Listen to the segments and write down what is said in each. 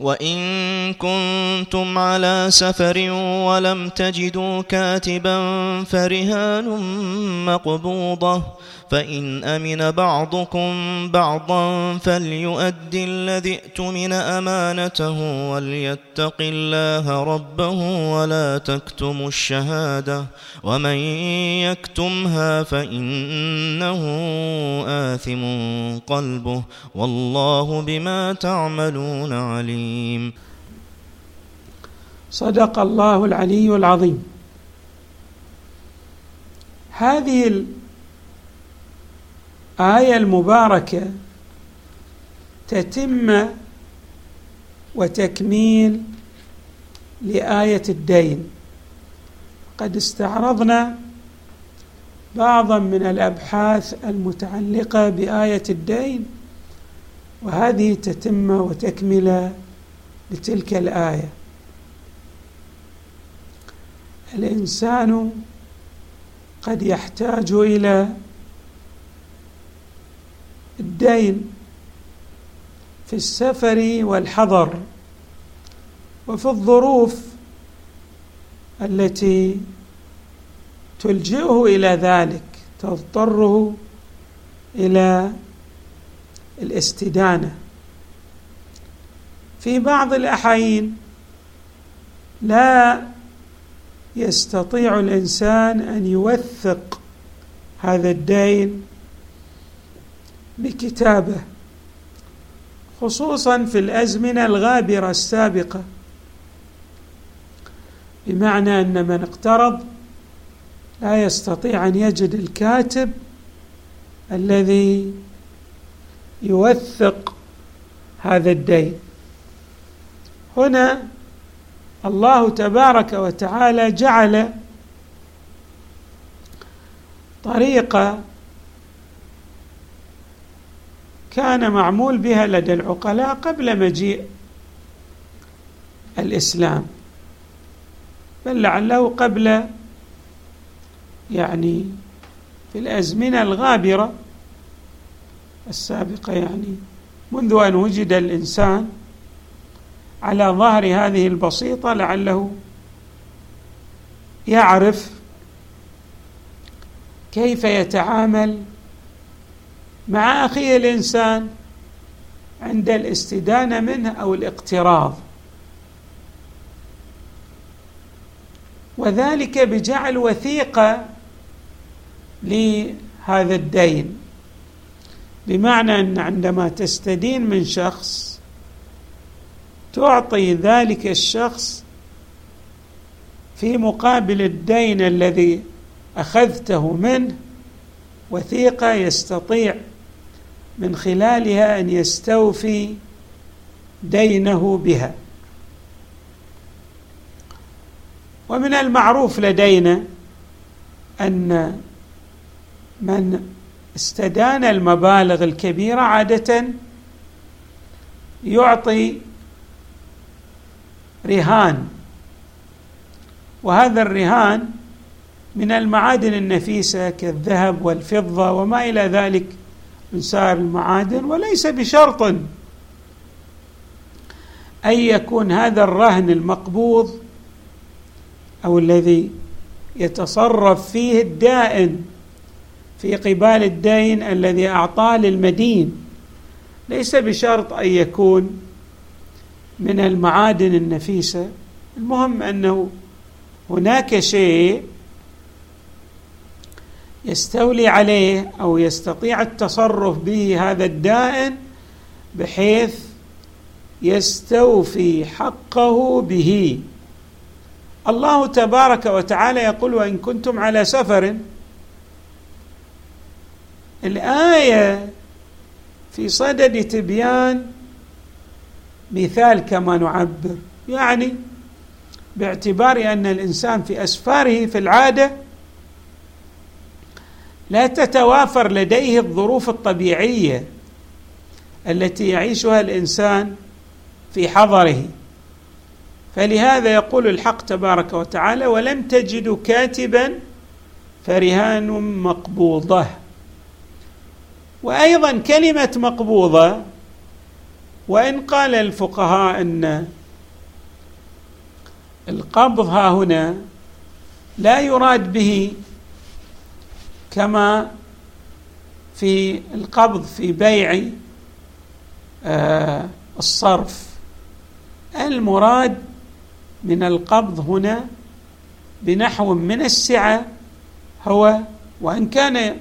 وإن كنتم على سفر ولم تجدوا كاتبا فرهان مقبوضة فإن أمن بعضكم بعضا فليؤدي الذي ائتمن أمانته وليتق الله ربه ولا تكتموا الشهادة ومن يكتمها فإنه آثم قلبه والله بما تعملون عليم صدق الله العلي العظيم. هذه الآية المباركة تتم وتكميل لآية الدين. قد استعرضنا بعضا من الأبحاث المتعلقة بآية الدين وهذه تتم وتكمل لتلك الآية. الإنسان قد يحتاج إلى الدين في السفر والحضر وفي الظروف التي تلجئه إلى ذلك تضطره إلى الاستدانة. في بعض الأحايين لا يستطيع الإنسان أن يوثق هذا الدين بكتابه خصوصا في الأزمنة الغابرة السابقة. بمعنى أن من اقترض لا يستطيع أن يجد الكاتب الذي يوثق هذا الدين. هنا الله تبارك وتعالى جعل طريقه كان معمول بها لدى العقلاء قبل مجيء الإسلام بل لعله قبل يعني في الأزمنة الغابرة السابقة يعني منذ أن وجد الإنسان على ظهر هذه البسيطة لعله يعرف كيف يتعامل مع اخيه الإنسان عند الاستدانة منه أو الاقتراض. وذلك بجعل وثيقة لهذا الدين. بمعنى أن عندما تستدين من شخص تعطي ذلك الشخص في مقابل الدين الذي أخذته منه وثيقة يستطيع من خلالها أن يستوفي دينه بها. ومن المعروف لدينا أن من استدان المبالغ الكبيرة عادة يعطي رهان. وهذا الرهان من المعادن النفيسة كالذهب والفضة وما إلى ذلك من سائر المعادن وليس بشرط أن يكون هذا الرهن المقبوض أو الذي يتصرف فيه الدائن في قبال الدين الذي أعطاه للمدين. ليس بشرط أن يكون من المعادن النفيسة. المهم أنه هناك شيء يستولي عليه أو يستطيع التصرف به هذا الدائن بحيث يستوفي حقه به. الله تبارك وتعالى يقول وإن كنتم على سفر الآية في صدد تبيان مثال كما نعبر. يعني باعتبار أن الإنسان في أسفاره في العادة لا تتوافر لديه الظروف الطبيعية التي يعيشها الإنسان في حضره. فلهذا يقول الحق تبارك وتعالى ولم تجدوا كاتبا فرهان مقبوضة. وأيضا كلمة مقبوضة وإن قال الفقهاء أن القبض ها هنا لا يراد به كما في القبض في بيع آه، الصرف. المراد من القبض هنا بنحو من السعة هو وإن كان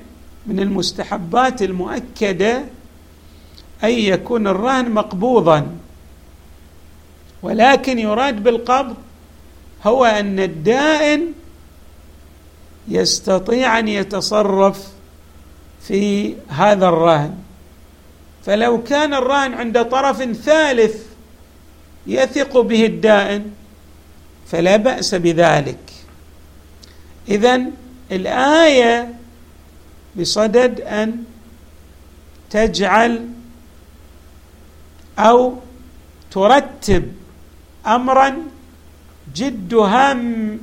من المستحبات المؤكدة أن يكون الرهن مقبوضا. ولكن يراد بالقبض هو أن الدائن يستطيع أن يتصرف في هذا الرهن. فلو كان الرهن عند طرف ثالث يثق به الدائن فلا بأس بذلك. اذا الآية بصدد أن تجعل أو ترتب امرا جد هام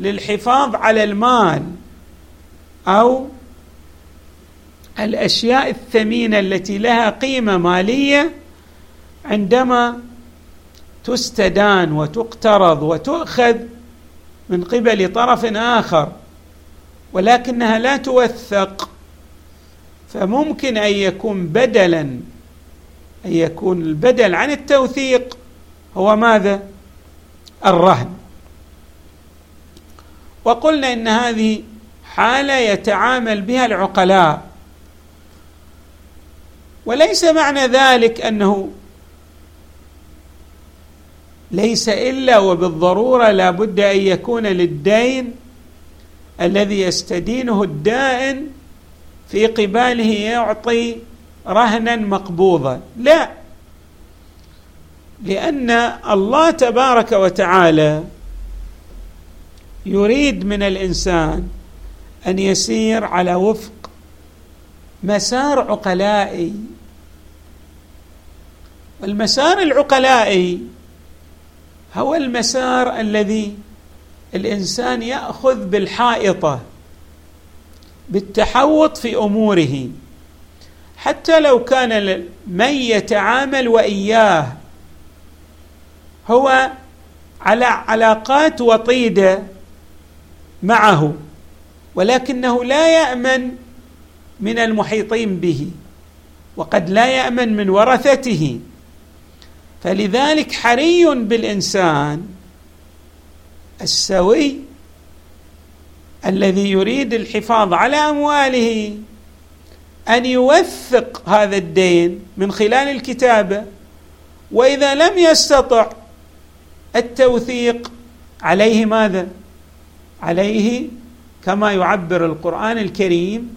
للحفاظ على المال أو الأشياء الثمينة التي لها قيمة مالية عندما تستدان وتقترض وتؤخذ من قبل طرف آخر ولكنها لا توثق فممكن أن يكون بدلا أن يكون البدل عن التوثيق هو ماذا؟ الرهن. وقلنا إن هذه حالة يتعامل بها العقلاء. وليس معنى ذلك أنه ليس إلا وبالضرورة لا بد أن يكون للدين الذي يستدينه الدائن في قباله يعطي رهنا مقبوضا. لا. لأن الله تبارك وتعالى يريد من الإنسان أن يسير على وفق مسار عقلائي. المسار العقلائي هو المسار الذي الإنسان يأخذ بالحائطة بالتحوط في أموره. حتى لو كان من يتعامل وإياه هو على علاقات وطيدة معه ولكنه لا يأمن من المحيطين به وقد لا يأمن من ورثته. فلذلك حري بالإنسان السوي الذي يريد الحفاظ على أمواله. أن يوثق هذا الدين من خلال الكتابة وإذا لم يستطع التوثيق عليه ماذا؟ عليه كما يعبر القرآن الكريم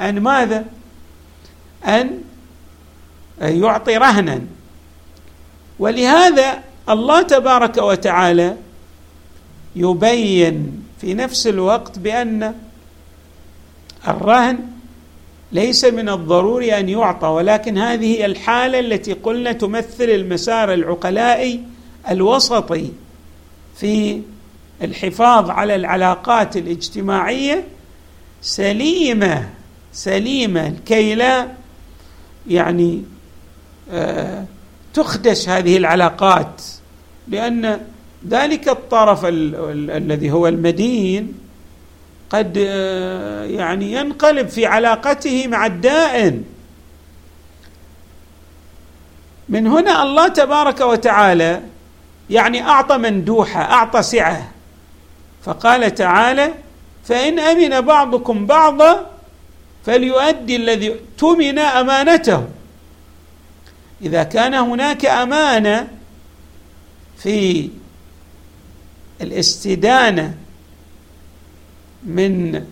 أن ماذا؟ أن يعطي رهنا. ولهذا الله تبارك وتعالى يبين في نفس الوقت بأن الرهن ليس من الضروري أن يعطى ولكن هذه الحالة التي قلنا تمثل المسار العقلائي الوسطي في الحفاظ على العلاقات الاجتماعية سليمة سليمة كي لا يعني آه تخدش هذه العلاقات لأن ذلك الطرف ال ال الذي هو المدين قد آه، يعني ينقلب في علاقته مع الدائن. من هنا الله تبارك وتعالى يعني أعطى مندوحة أعطى سعة. فقال تعالى فإن أمن بعضكم بعضا فليؤدي الذي اؤتمن أمانته. إذا كان هناك أمانة في الاستدانة من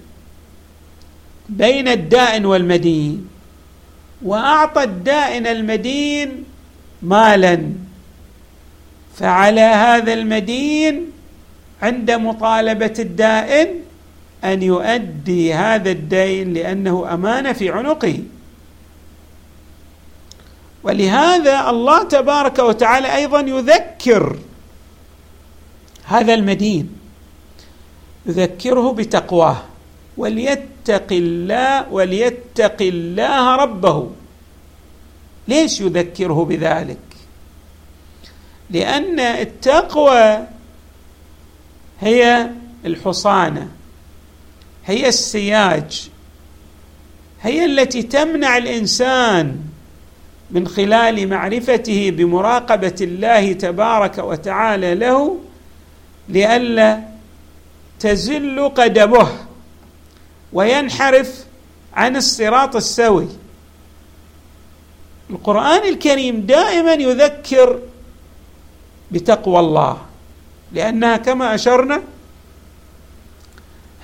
بين الدائن والمدين وأعطى الدائن المدين مالا. فعلى هذا المدين عند مطالبة الدائن أن يؤدي هذا الدين لأنه أمانة في عنقه. ولهذا الله تبارك وتعالى أيضا يذكر هذا المدين. يذكره بتقواه. وليتق الله وليتق الله ربه. ليش يذكره بذلك؟ لأن التقوى هي الحصانة هي السياج هي التي تمنع الإنسان من خلال معرفته بمراقبة الله تبارك وتعالى له لئلا تزل قدمه وينحرف عن الصراط السوي. القرآن الكريم دائما يذكر بتقوى الله لأنها كما أشرنا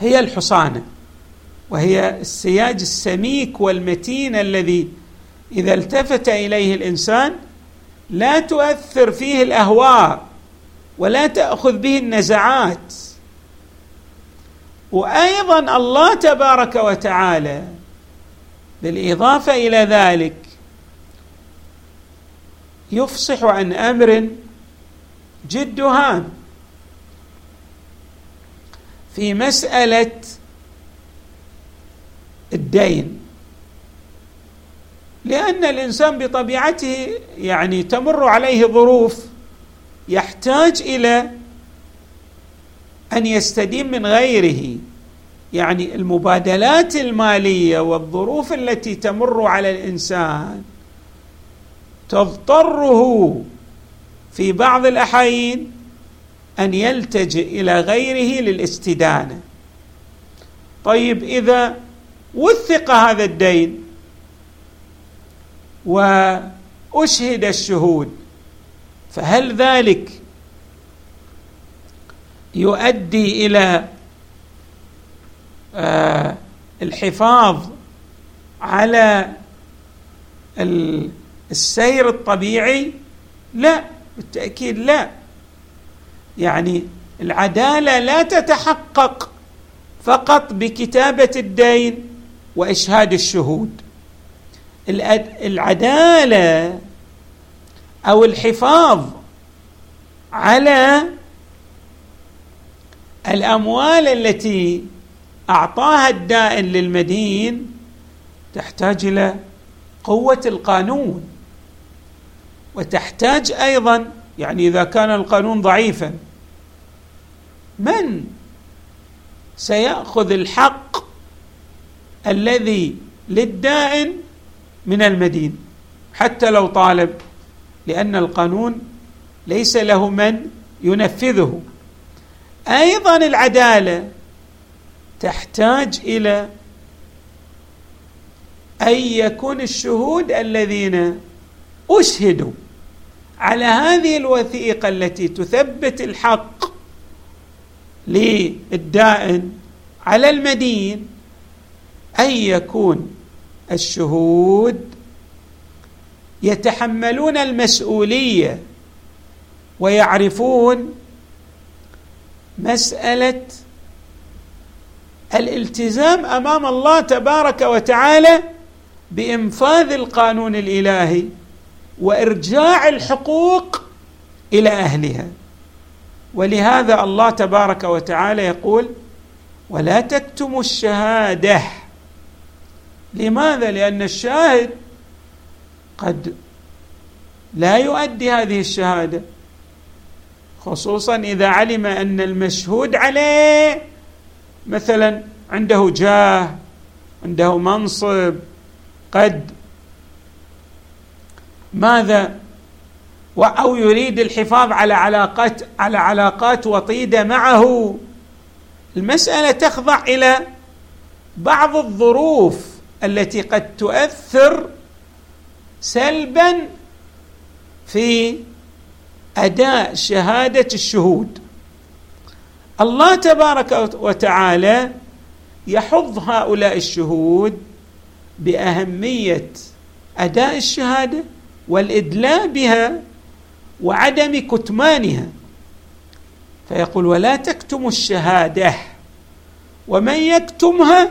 هي الحصانة وهي السياج السميك والمتين الذي إذا التفت إليه الإنسان لا تؤثر فيه الأهواء ولا تأخذ به النزعات. وأيضا الله تبارك وتعالى بالإضافة إلى ذلك يفصح عن أمر جد هام في مسألة الدين. لأن الإنسان بطبيعته يعني تمر عليه ظروف يحتاج إلى أن يستدين من غيره. يعني المبادلات المالية والظروف التي تمر على الإنسان تضطره في بعض الأحايين أن يلتجئ إلى غيره للاستدانة. طيب إذا وثق هذا الدين وأشهد الشهود فهل ذلك يؤدي إلى آه، الحفاظ على السير الطبيعي؟ لا بالتأكيد لا. يعني العدالة لا تتحقق فقط بكتابة الدين وإشهاد الشهود. العدالة أو الحفاظ على الأموال التي أعطاها الدائن للمدين تحتاج إلى قوة القانون وتحتاج أيضا يعني إذا كان القانون ضعيفا من سيأخذ الحق الذي للدائن من المدين؟ حتى لو طالب لأن القانون ليس له من ينفذه. أيضا العدالة تحتاج إلى أن يكون الشهود الذين أشهدوا على هذه الوثيقة التي تثبت الحق للدائن على المدين أن يكون الشهود يتحملون المسؤولية ويعرفون مسألة الالتزام أمام الله تبارك وتعالى بإنفاذ القانون الإلهي وإرجاع الحقوق إلى أهلها. ولهذا الله تبارك وتعالى يقول ولا تكتموا الشهادة لماذا؟ لأن الشاهد قد لا يؤدي هذه الشهادة. خصوصا إذا علم أن المشهود عليه مثلا عنده جاه عنده منصب قد. ماذا؟ أو يريد الحفاظ على علاقات على علاقات وطيدة معه. المسألة تخضع إلى بعض الظروف التي قد تؤثر سلبا في أداء شهادة الشهود. الله تبارك وتعالى يحض هؤلاء الشهود بأهمية أداء الشهادة والإدلاء بها وعدم كتمانها. فيقول ولا تكتموا الشهادة ومن يكتمها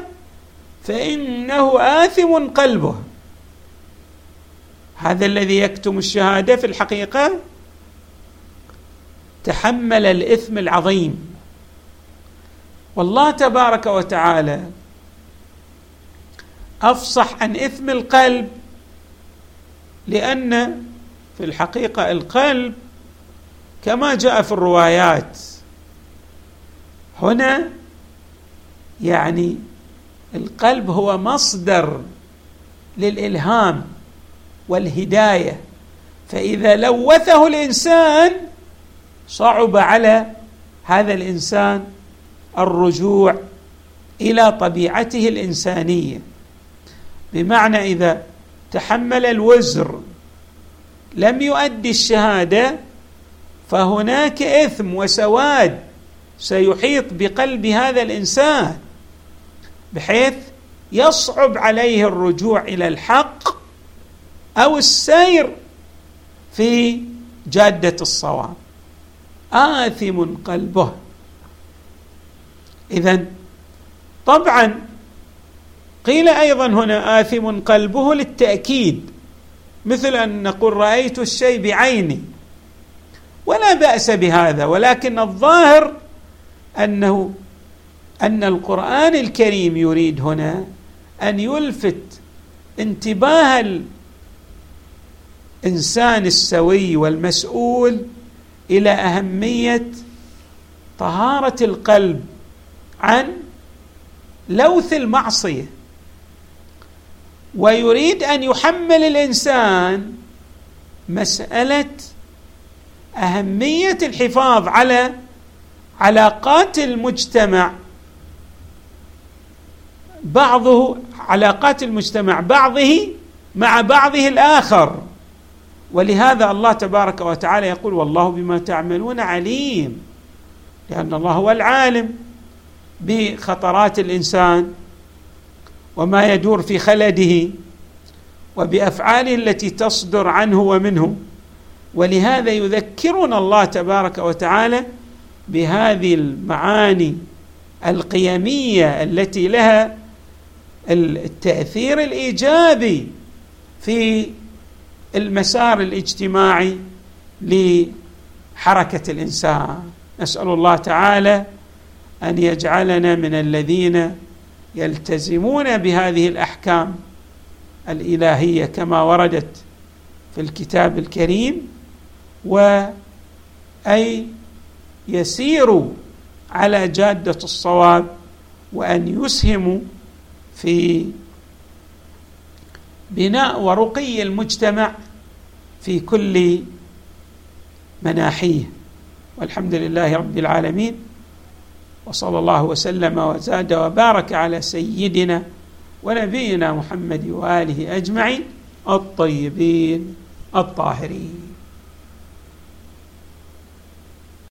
فإنه آثم قلبه. هذا الذي يكتم الشهادة في الحقيقة تحمل الإثم العظيم. والله تبارك وتعالى أفصح عن إثم القلب لأن في الحقيقة القلب كما جاء في الروايات هنا يعني القلب هو مصدر للإلهام والهداية. فإذا لوثه الإنسان صعب على هذا الإنسان الرجوع إلى طبيعته الإنسانية. بمعنى إذا تحمل الوزر لم يؤدي الشهادة فهناك إثم وسواد سيحيط بقلب هذا الإنسان بحيث يصعب عليه الرجوع إلى الحق أو السير في جادة الصواب. آثم قلبه. إذا طبعا قيل أيضا هنا آثم قلبه للتأكيد مثل أن نقول رأيت الشيء بعيني. ولا بأس بهذا ولكن الظاهر أنه أن القرآن الكريم يريد هنا أن يلفت انتباه الإنسان السوي والمسؤول إلى أهمية طهارة القلب عن لوث المعصية. ويريد أن يحمل الإنسان مسألة أهمية الحفاظ على علاقات المجتمع. بعضه علاقات المجتمع بعضه مع بعضه الآخر. ولهذا الله تبارك وتعالى يقول والله بما تعملون عليم لأن الله هو العالم بخطرات الإنسان وما يدور في خلده وبافعاله التي تصدر عنه ومنه ولهذا يذكرنا الله تبارك وتعالى بهذه المعاني القيمية التي لها التأثير الإيجابي في المسار الاجتماعي لحركة الإنسان. نسأل الله تعالى أن يجعلنا من الذين يلتزمون بهذه الأحكام الإلهية كما وردت في الكتاب الكريم وأي يسيروا على جادة الصواب وأن يسهموا في بناء ورقي المجتمع في كل مناحيه. والحمد لله رب العالمين وصلى الله وسلم وزاد وبارك على سيدنا ونبينا محمد وآله أجمعين الطيبين الطاهرين.